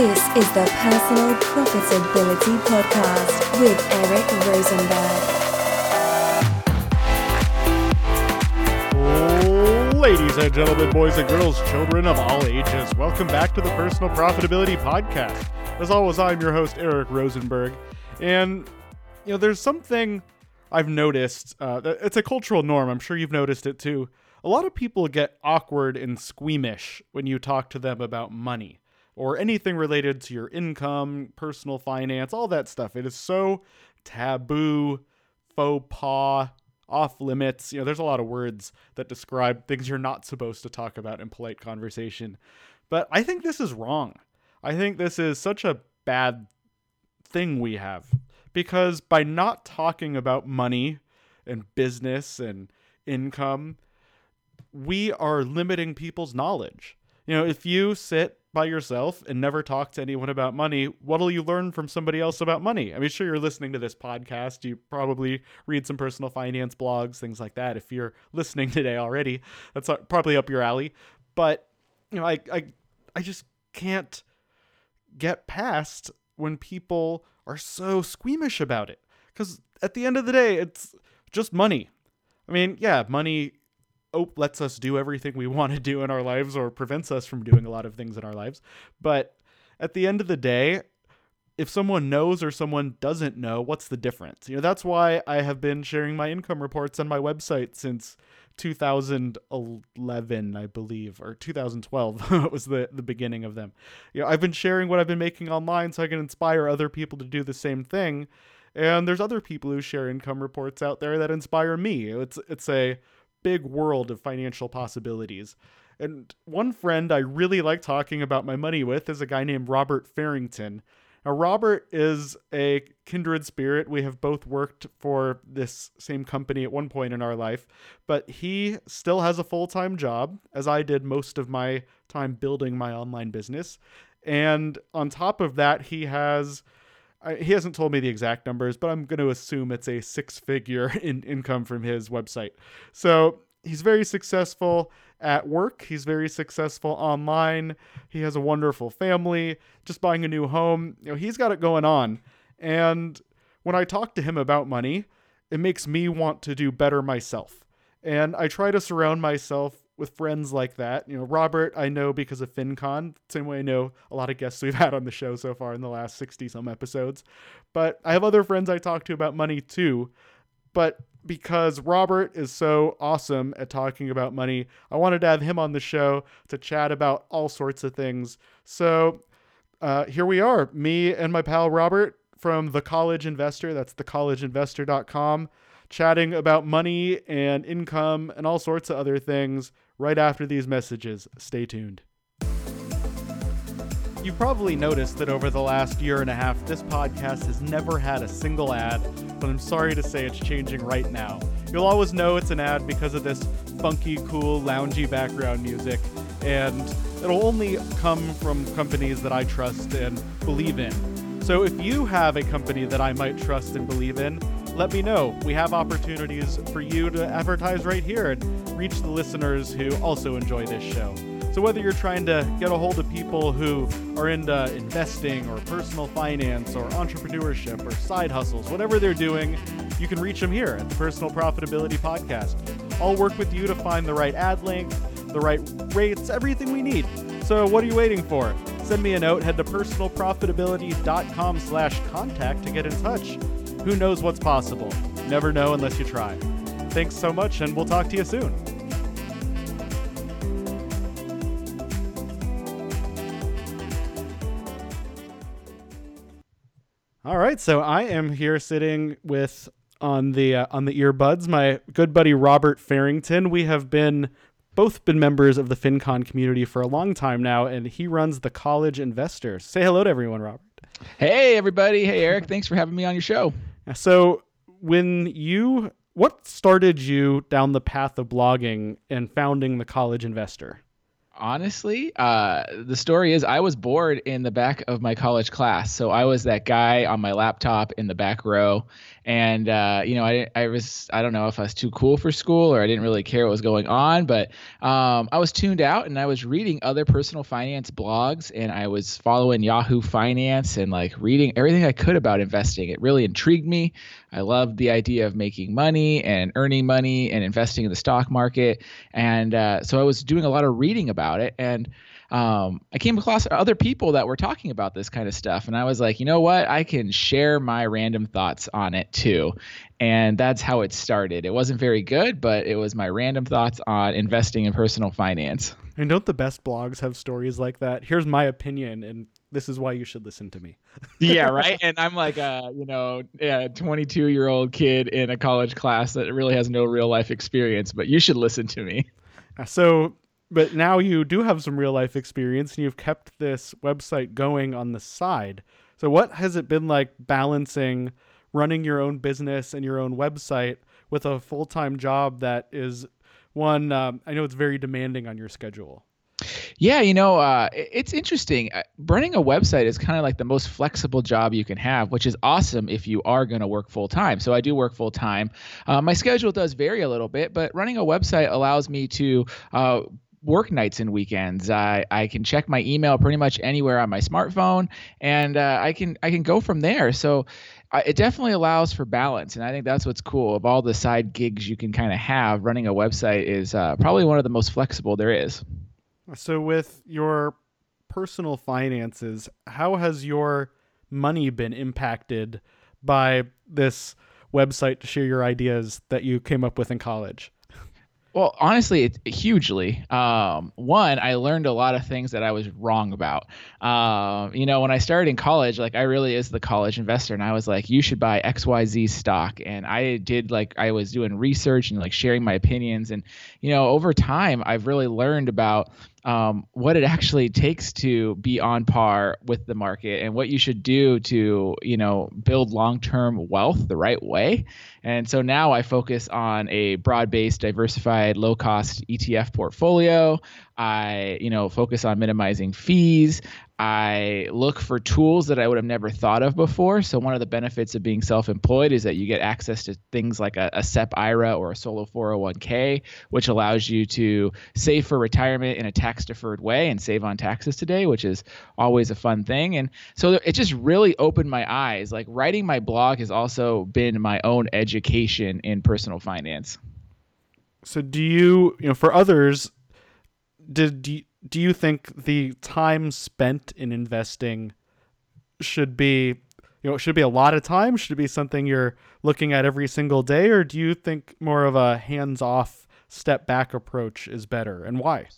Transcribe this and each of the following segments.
This is the Personal Profitability Podcast with Eric Rosenberg. Ladies and gentlemen, boys and girls, children of all ages, welcome back to the Personal Profitability Podcast. As always, I'm your host, Eric Rosenberg. And, you know, there's something I've noticed. Uh, it's a cultural norm. I'm sure you've noticed it too. A lot of people get awkward and squeamish when you talk to them about money or anything related to your income, personal finance, all that stuff. It is so taboo, faux pas, off limits. You know, there's a lot of words that describe things you're not supposed to talk about in polite conversation. But I think this is wrong. I think this is such a bad thing we have because by not talking about money and business and income, we are limiting people's knowledge. You know, if you sit by yourself and never talk to anyone about money, what'll you learn from somebody else about money? I mean, sure, you're listening to this podcast. You probably read some personal finance blogs, things like that. If you're listening today already, that's probably up your alley. But, you know, I, I, I just can't get past when people are so squeamish about it. Because at the end of the day, it's just money. I mean, yeah, money oh, lets us do everything we want to do in our lives or prevents us from doing a lot of things in our lives. But at the end of the day, if someone knows or someone doesn't know, what's the difference? You know, that's why I have been sharing my income reports on my website since 2011, I believe, or 2012 was the, the beginning of them. You know, I've been sharing what I've been making online so I can inspire other people to do the same thing. And there's other people who share income reports out there that inspire me. It's it's a big world of financial possibilities. And one friend I really like talking about my money with is a guy named Robert Farrington. Now, Robert is a kindred spirit. We have both worked for this same company at one point in our life, but he still has a full time job, as I did most of my time building my online business. And on top of that, he has. He hasn't told me the exact numbers, but I'm going to assume it's a six figure in income from his website. So he's very successful at work. He's very successful online. He has a wonderful family, just buying a new home. You know, he's got it going on. And when I talk to him about money, it makes me want to do better myself. And I try to surround myself with friends like that. You know, Robert, I know because of FinCon, same way I know a lot of guests we've had on the show so far in the last 60 some episodes. But I have other friends I talk to about money too. But because Robert is so awesome at talking about money, I wanted to have him on the show to chat about all sorts of things. So uh, here we are, me and my pal Robert from The College Investor. That's thecollegeinvestor.com, chatting about money and income and all sorts of other things right after these messages. Stay tuned. You've probably noticed that over the last year and a half, this podcast has never had a single ad, but I'm sorry to say it's changing right now. You'll always know it's an ad because of this funky, cool, loungy background music, and it'll only come from companies that I trust and believe in. So if you have a company that I might trust and believe in, let me know. We have opportunities for you to advertise right here and reach the listeners who also enjoy this show. So, whether you're trying to get a hold of people who are into investing or personal finance or entrepreneurship or side hustles, whatever they're doing, you can reach them here at the Personal Profitability Podcast. I'll work with you to find the right ad length, the right rates, everything we need. So, what are you waiting for? Send me a note, head to personalprofitability.com slash contact to get in touch. Who knows what's possible? Never know unless you try. Thanks so much, and we'll talk to you soon. All right, so I am here sitting with on the uh, on the earbuds my good buddy Robert Farrington. We have been both been members of the FinCon community for a long time now, and he runs the College Investor. Say hello to everyone, Robert. Hey, everybody. Hey, Eric. Thanks for having me on your show. So, when you what started you down the path of blogging and founding the College Investor? Honestly, uh, the story is I was bored in the back of my college class. So I was that guy on my laptop in the back row. And, uh, you know, I, I was, I don't know if I was too cool for school or I didn't really care what was going on, but um, I was tuned out and I was reading other personal finance blogs and I was following Yahoo Finance and like reading everything I could about investing. It really intrigued me. I loved the idea of making money and earning money and investing in the stock market. And uh, so I was doing a lot of reading about it. And um, I came across other people that were talking about this kind of stuff. And I was like, you know what? I can share my random thoughts on it too. And that's how it started. It wasn't very good, but it was my random thoughts on investing in personal finance. And don't the best blogs have stories like that? Here's my opinion, and this is why you should listen to me. yeah, right. And I'm like a you know a 22 year old kid in a college class that really has no real life experience, but you should listen to me. So, but now you do have some real life experience, and you've kept this website going on the side. So, what has it been like balancing running your own business and your own website with a full time job that is one um, I know it's very demanding on your schedule? Yeah, you know, uh, it's interesting. Uh, running a website is kind of like the most flexible job you can have, which is awesome if you are going to work full time. So I do work full time. Uh, my schedule does vary a little bit, but running a website allows me to uh, work nights and weekends. I I can check my email pretty much anywhere on my smartphone, and uh, I can I can go from there. So uh, it definitely allows for balance, and I think that's what's cool. Of all the side gigs you can kind of have, running a website is uh, probably one of the most flexible there is. So, with your personal finances, how has your money been impacted by this website to share your ideas that you came up with in college? Well, honestly, it's hugely. Um, one, I learned a lot of things that I was wrong about. Um, you know, when I started in college, like I really is the college investor, and I was like, you should buy X Y Z stock, and I did like I was doing research and like sharing my opinions, and you know, over time, I've really learned about um, what it actually takes to be on par with the market and what you should do to you know build long-term wealth the right way and so now i focus on a broad-based diversified low-cost etf portfolio I, you know, focus on minimizing fees. I look for tools that I would have never thought of before. So one of the benefits of being self-employed is that you get access to things like a, a SEP IRA or a solo 401k, which allows you to save for retirement in a tax-deferred way and save on taxes today, which is always a fun thing. And so it just really opened my eyes. Like writing my blog has also been my own education in personal finance. So do you, you know, for others, did you, do you think the time spent in investing should be you know should be a lot of time? Should be something you're looking at every single day? Or do you think more of a hands off step back approach is better? And why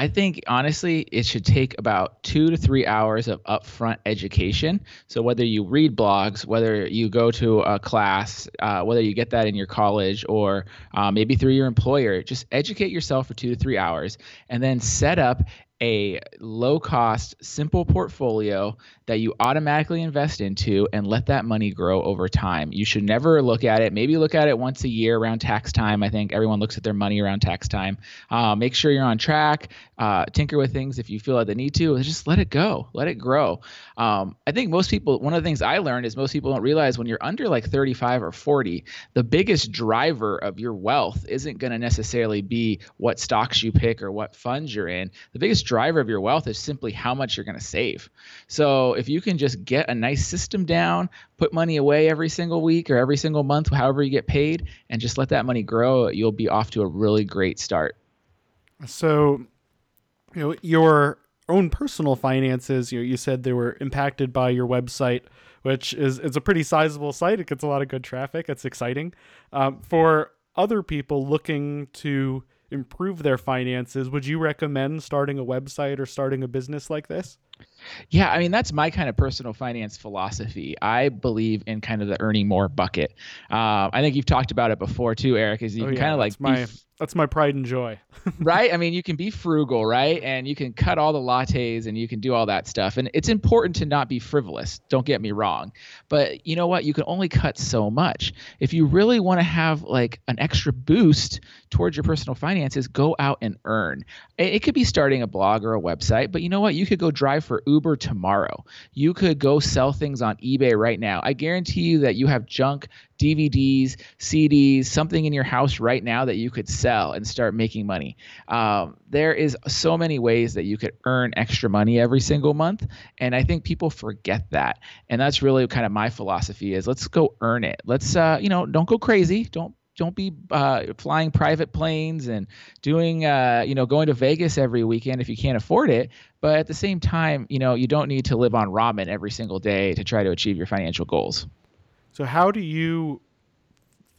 I think honestly, it should take about two to three hours of upfront education. So whether you read blogs, whether you go to a class, uh, whether you get that in your college or uh, maybe through your employer, just educate yourself for two to three hours, and then set up a low cost, simple portfolio that you automatically invest into and let that money grow over time. You should never look at it. Maybe look at it once a year around tax time. I think everyone looks at their money around tax time. Uh, make sure you're on track. Uh, tinker with things if you feel like they need to. Just let it go. Let it grow. Um, I think most people, one of the things I learned is most people don't realize when you're under like 35 or 40, the biggest driver of your wealth isn't going to necessarily be what stocks you pick or what funds you're in. The biggest driver of your wealth is simply how much you're going to save. So if you can just get a nice system down, put money away every single week or every single month, however you get paid, and just let that money grow, you'll be off to a really great start. So, you know, your own personal finances, you know, you said they were impacted by your website, which is it's a pretty sizable site. It gets a lot of good traffic. It's exciting. Um, for other people looking to improve their finances, would you recommend starting a website or starting a business like this? Yeah, I mean that's my kind of personal finance philosophy. I believe in kind of the earning more bucket. Uh, I think you've talked about it before too, Eric. Is you Oh, can yeah, kind of like that's my be that's my pride and joy. right? I mean, you can be frugal, right? And you can cut all the lattes and you can do all that stuff. And it's important to not be frivolous. Don't get me wrong. But you know what? You can only cut so much. If you really want to have like an extra boost towards your personal finances, go out and earn. It, it could be starting a blog or a website, but you know what? You could go drive for Uber tomorrow. You could go sell things on eBay right now. I guarantee you that you have junk DVDs, CDs, something in your house right now that you could sell and start making money. Um, there is so many ways that you could earn extra money every single month, and I think people forget that. And that's really kind of my philosophy: is let's go earn it. Let's, uh, you know, don't go crazy. Don't don't be uh, flying private planes and doing uh, you know going to Vegas every weekend if you can't afford it. But at the same time, you know you don't need to live on ramen every single day to try to achieve your financial goals. So how do you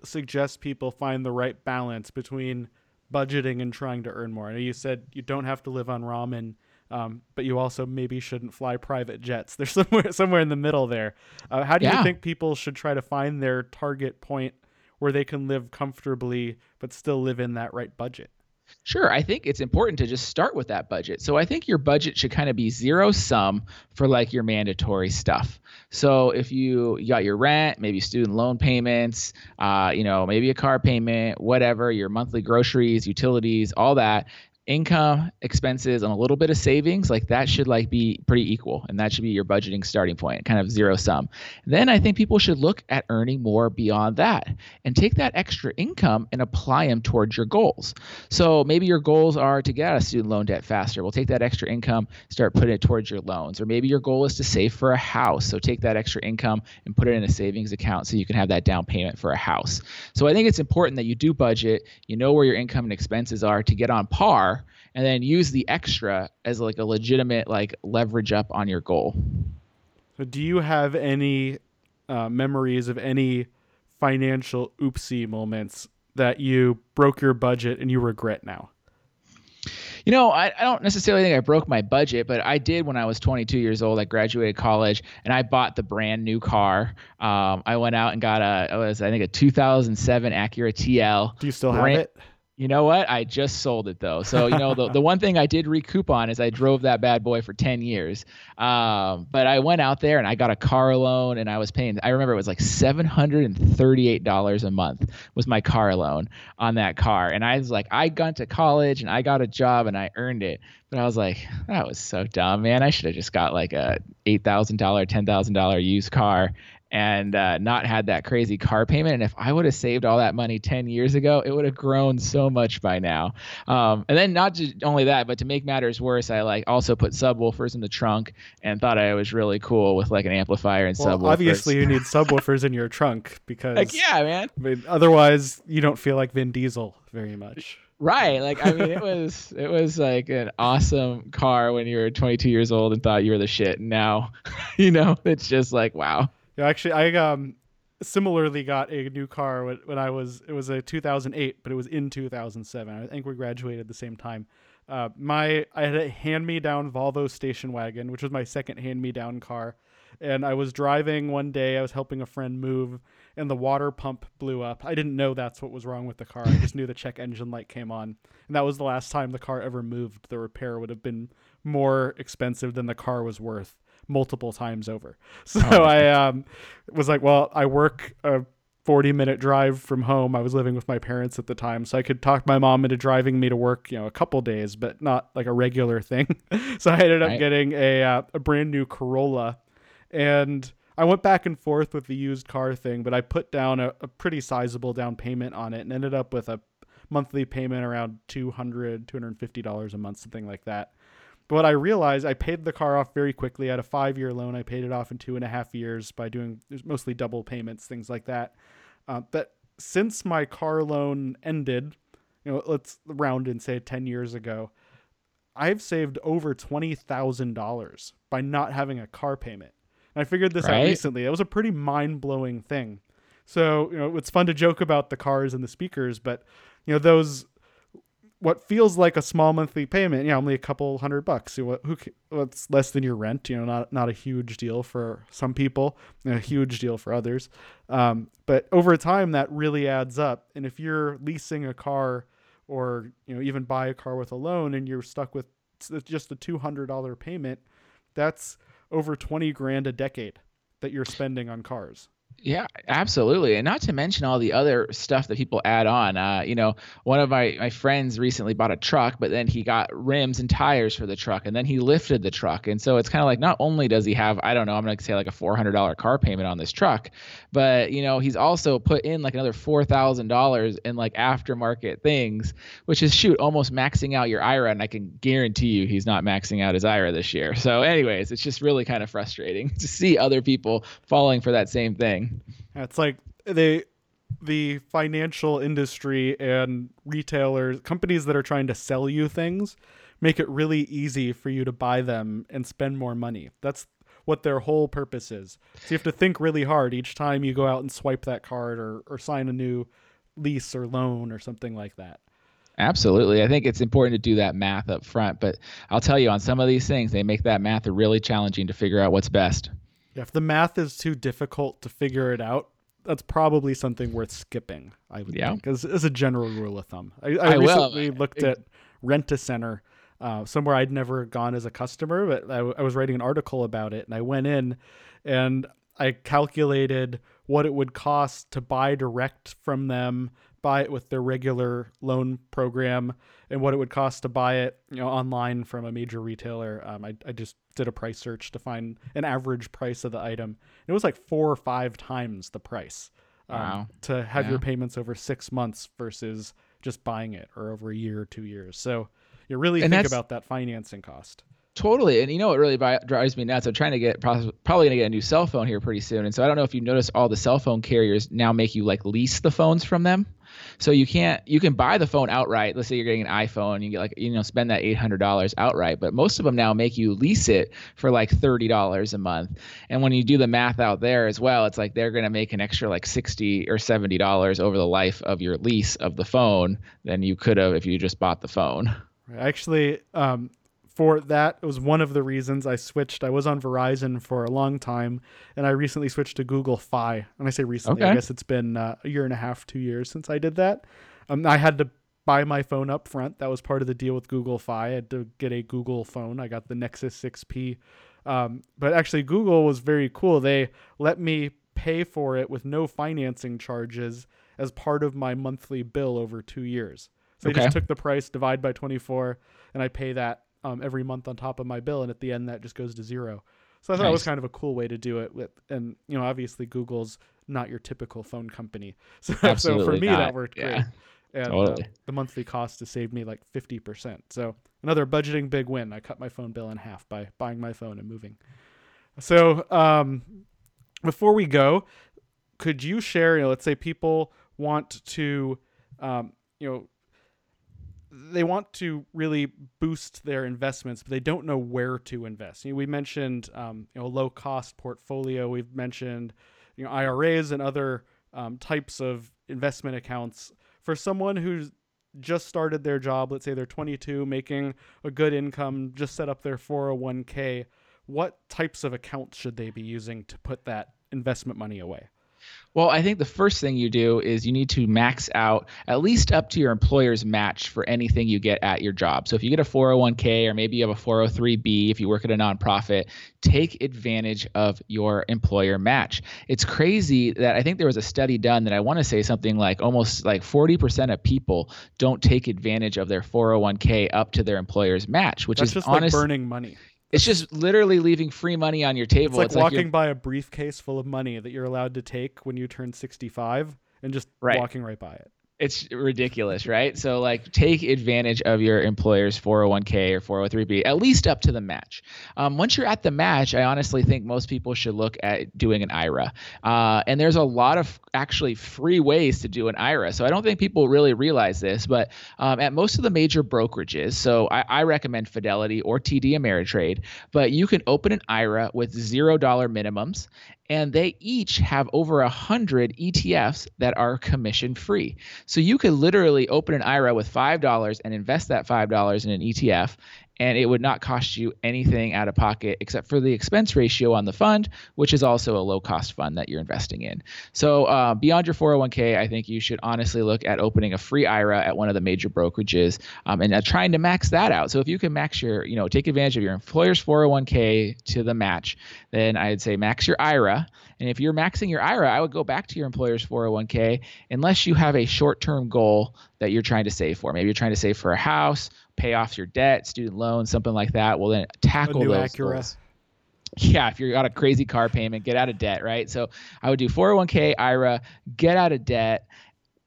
suggest people find the right balance between budgeting and trying to earn more? I know you said you don't have to live on ramen, um, but you also maybe shouldn't fly private jets. There's somewhere somewhere in the middle there. Uh, how do you think people should try to find their target point where they can live comfortably but still live in that right budget? Sure, I think it's important to just start with that budget. So I think your budget should kind of be zero sum for like your mandatory stuff. So if you, you got your rent, maybe student loan payments, uh, you know, maybe a car payment, whatever, your monthly groceries, utilities, all that, income, expenses, and a little bit of savings, like that should like be pretty equal, and that should be your budgeting starting point, kind of zero sum. Then I think people should look at earning more beyond that and take that extra income and apply them towards your goals. So maybe your goals are to get out of student loan debt faster. Well, take that extra income, start putting it towards your loans. Or maybe your goal is to save for a house. So take that extra income and put it in a savings account so you can have that down payment for a house. So I think it's important that you do budget, you know where your income and expenses are to get on par and then use the extra as like a legitimate like leverage up on your goal. So do you have any uh, memories of any financial oopsie moments that you broke your budget and you regret now? You know, I, I don't necessarily think I broke my budget, but I did when I was 22 years old. I graduated college and I bought the brand new car. Um, I went out and got a, it was I think a 2007 Acura TL. Do you still have it? You know what? I just sold it though. So you know the the one thing I did recoup on is I drove that bad boy for 10 years. Um, but I went out there and I got a car loan and I was paying. I remember it was like 738 dollars a month was my car loan on that car. And I was like, I got to college and I got a job and I earned it. But I was like, that was so dumb, man. I should have just got like a eight thousand dollar, ten thousand dollar used car and uh, not had that crazy car payment. And if I would have saved all that money 10 years ago, it would have grown so much by now. Um, and then not just only that, but to make matters worse, I like also put subwoofers in the trunk and thought I was really cool with like an amplifier and Well, subwoofers. obviously you need subwoofers in your trunk because like, yeah, man. I mean, otherwise you don't feel like Vin Diesel very much. Right. Like, I mean, it was, it was like an awesome car when you were 22 years old and thought you were the shit. And now, you know, it's just like, wow. Yeah, actually, I um similarly got a new car when, when I was it was a 2008, but it was in 2007. I think we graduated at the same time. Uh, my I had a hand-me-down Volvo station wagon, which was my second hand-me-down car, and I was driving one day. I was helping a friend move, and the water pump blew up. I didn't know that's what was wrong with the car. I just knew the check engine light came on, and that was the last time the car ever moved. The repair would have been more expensive than the car was worth multiple times over. So I um, was like, well, I work a 40 minute drive from home. I was living with my parents at the time, so I could talk my mom into driving me to work, you know, a couple days, but not like a regular thing. so I ended up Right. getting a uh, a brand new Corolla, and I went back and forth with the used car thing, but I put down a, a pretty sizable down payment on it and ended up with a monthly payment around 200 $250 a month, something like that. But what I realized, I paid the car off very quickly. I had a five year loan. I paid it off in two and a half years by doing mostly double payments, things like that. Uh, but since my car loan ended, you know, let's round and say 10 years ago, I've saved over $20,000 by not having a car payment. And I figured this out recently. It was a pretty mind blowing thing. So, you know, it's fun to joke about the cars and the speakers, but, you know, those what feels like a small monthly payment, yeah, only a couple hundred bucks. What, who, what's less than your rent? You know, not not a huge deal for some people, a huge deal for others. Um, but over time, that really adds up. And if you're leasing a car, or you know, even buy a car with a loan, and you're stuck with just a two hundred dollar payment, that's over twenty grand a decade that you're spending on cars. Yeah, absolutely. And not to mention all the other stuff that people add on. Uh, you know, one of my, my friends recently bought a truck, but then he got rims and tires for the truck and then he lifted the truck. And so it's kind of like not only does he have, I don't know, I'm going to say like a $400 car payment on this truck, but, you know, he's also put in like another $4,000 in like aftermarket things, which is shoot, almost maxing out your IRA. And I can guarantee you he's not maxing out his IRA this year. So, anyways, it's just really kind of frustrating to see other people falling for that same thing. It's like they the financial industry and retailers, companies that are trying to sell you things, make it really easy for you to buy them and spend more money. That's what their whole purpose is. So you have to think really hard each time you go out and swipe that card or, or sign a new lease or loan or something like that. Absolutely. I think it's important to do that math up front, but I'll tell you on some of these things, they make that math really challenging to figure out what's best. Yeah, if the math is too difficult to figure it out, that's probably something worth skipping. I would yeah. think, as, as a general rule of thumb. I, I, I recently will. looked at Rent a Center, uh, somewhere I'd never gone as a customer, but I, I was writing an article about it, and I went in and I calculated what it would cost to buy direct from them, buy it with their regular loan program, and what it would cost to buy it, you know, online from a major retailer. Um, I, I just did a price search to find an average price of the item. It was like four or five times the price um, wow. to have yeah. your payments over six months versus just buying it or over a year or two years. So you really and think about that financing cost. Totally. And you know what really drives me nuts? I'm trying to get probably going to get a new cell phone here pretty soon. And so I don't know if you notice all the cell phone carriers now make you like lease the phones from them. So you can't you can buy the phone outright. Let's say you're getting an iPhone, you get like you know spend that eight hundred dollars outright, but most of them now make you lease it for like thirty dollars a month. And when you do the math out there as well, it's like they're gonna make an extra like sixty or seventy dollars over the life of your lease of the phone than you could have if you just bought the phone. Actually, um, for that it was one of the reasons I switched. I was on Verizon for a long time, and I recently switched to Google Fi. And I say recently, okay. I guess it's been uh, a year and a half, two years since I did that. Um, I had to buy my phone up front. That was part of the deal with Google Fi. I had to get a Google phone. I got the Nexus 6P. Um, but actually, Google was very cool. They let me pay for it with no financing charges as part of my monthly bill over two years. So okay. they just took the price, divide by 24, and I pay that um, every month on top of my bill, and at the end that just goes to zero. So I thought nice. it was kind of a cool way to do it. With and you know, obviously Google's not your typical phone company, so, so for me not. that worked yeah. great. And uh, totally. uh, the monthly cost has saved me like fifty percent. So another budgeting big win. I cut my phone bill in half by buying my phone and moving. So um, before we go, could you share? You know, let's say people want to, um, you know, they want to really boost their investments, but they don't know where to invest. You know, we mentioned um, you know low cost portfolio. We've mentioned you know IRAs and other um, types of investment accounts for someone who's just started their job. Let's say they're 22, making a good income, just set up their 401k. What types of accounts should they be using to put that investment money away? Well, I think the first thing you do is you need to max out at least up to your employer's match for anything you get at your job. So if you get a 401k or maybe you have a 403b if you work at a nonprofit, take advantage of your employer match. It's crazy that I think there was a study done that I want to say something like almost like 40% of people don't take advantage of their 401k up to their employer's match, which That's is just honest, like burning money. It's just literally leaving free money on your table. It's like it's walking like by a briefcase full of money that you're allowed to take when you turn 65 and just right. walking right by it it's ridiculous, right? So like take advantage of your employer's 401k or 403b at least up to the match. Um, once you're at the match, I honestly think most people should look at doing an IRA. Uh, and there's a lot of actually free ways to do an IRA. So I don't think people really realize this, but um, at most of the major brokerages, so I, I recommend Fidelity or TD Ameritrade, but you can open an IRA with zero dollar minimums and they each have over a hundred ETFs that are commission free. So you could literally open an IRA with five dollars and invest that five dollars in an ETF, and it would not cost you anything out of pocket except for the expense ratio on the fund, which is also a low cost fund that you're investing in. So, uh, beyond your 401k, I think you should honestly look at opening a free IRA at one of the major brokerages um, and uh, trying to max that out. So, if you can max your, you know, take advantage of your employer's 401k to the match, then I'd say max your IRA. And if you're maxing your IRA, I would go back to your employer's 401k unless you have a short term goal that you're trying to save for. Maybe you're trying to save for a house pay off your debt, student loans, something like that. Well, then tackle those. Acura. Goals. Yeah, if you're got a crazy car payment, get out of debt, right? So I would do 401k, IRA, get out of debt,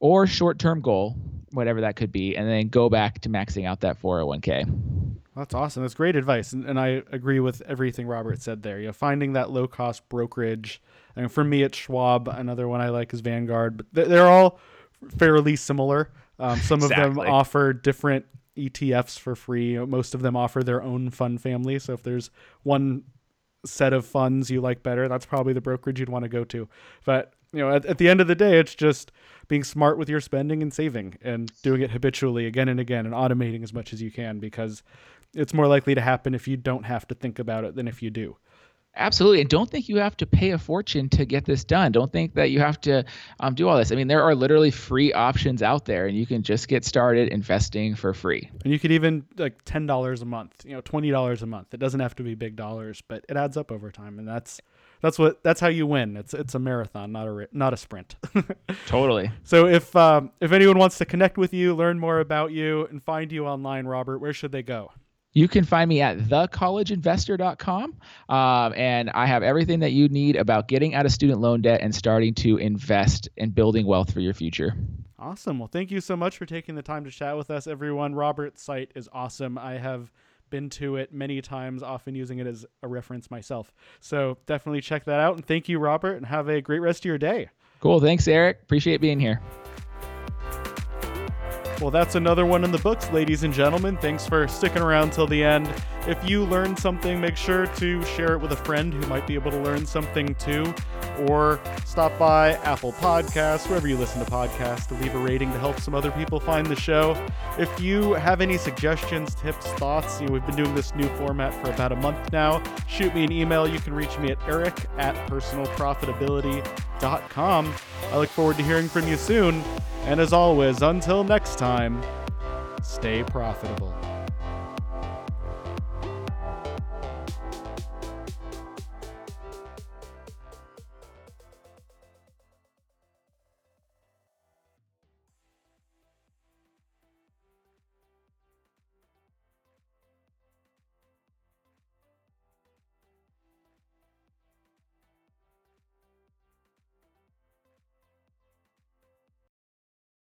or short-term goal, whatever that could be, and then go back to maxing out that 401k. That's awesome. That's great advice, and, and I agree with everything Robert said there. You know, finding that low-cost brokerage. And for me, it's Schwab. Another one I like is Vanguard, but they're all fairly similar. Um, some exactly. of them offer different ETFs for free. Most of them offer their own fund family. So if there's one set of funds you like better, that's probably the brokerage you'd want to go to. But you know, at, at the end of the day, it's just being smart with your spending and saving and doing it habitually again and again and automating as much as you can because it's more likely to happen if you don't have to think about it than if you do. Absolutely, and don't think you have to pay a fortune to get this done. Don't think that you have to um, do all this. I mean, there are literally free options out there, and you can just get started investing for free. And you could even like ten dollars a month, you know, twenty dollars a month. It doesn't have to be big dollars, but it adds up over time, and that's that's what that's how you win. It's it's a marathon, not a not a sprint. totally. So if um, if anyone wants to connect with you, learn more about you, and find you online, Robert, where should they go? You can find me at thecollegeinvestor.com. Um, and I have everything that you need about getting out of student loan debt and starting to invest and building wealth for your future. Awesome. Well, thank you so much for taking the time to chat with us, everyone. Robert's site is awesome. I have been to it many times, often using it as a reference myself. So definitely check that out. And thank you, Robert, and have a great rest of your day. Cool. Thanks, Eric. Appreciate being here. Well, that's another one in the books, ladies and gentlemen. Thanks for sticking around till the end. If you learned something, make sure to share it with a friend who might be able to learn something too. Or stop by Apple Podcasts, wherever you listen to podcasts, to leave a rating to help some other people find the show. If you have any suggestions, tips, thoughts, you know, we've been doing this new format for about a month now. Shoot me an email. You can reach me at eric at personalprofitability.com. I look forward to hearing from you soon. And as always, until next time, stay profitable.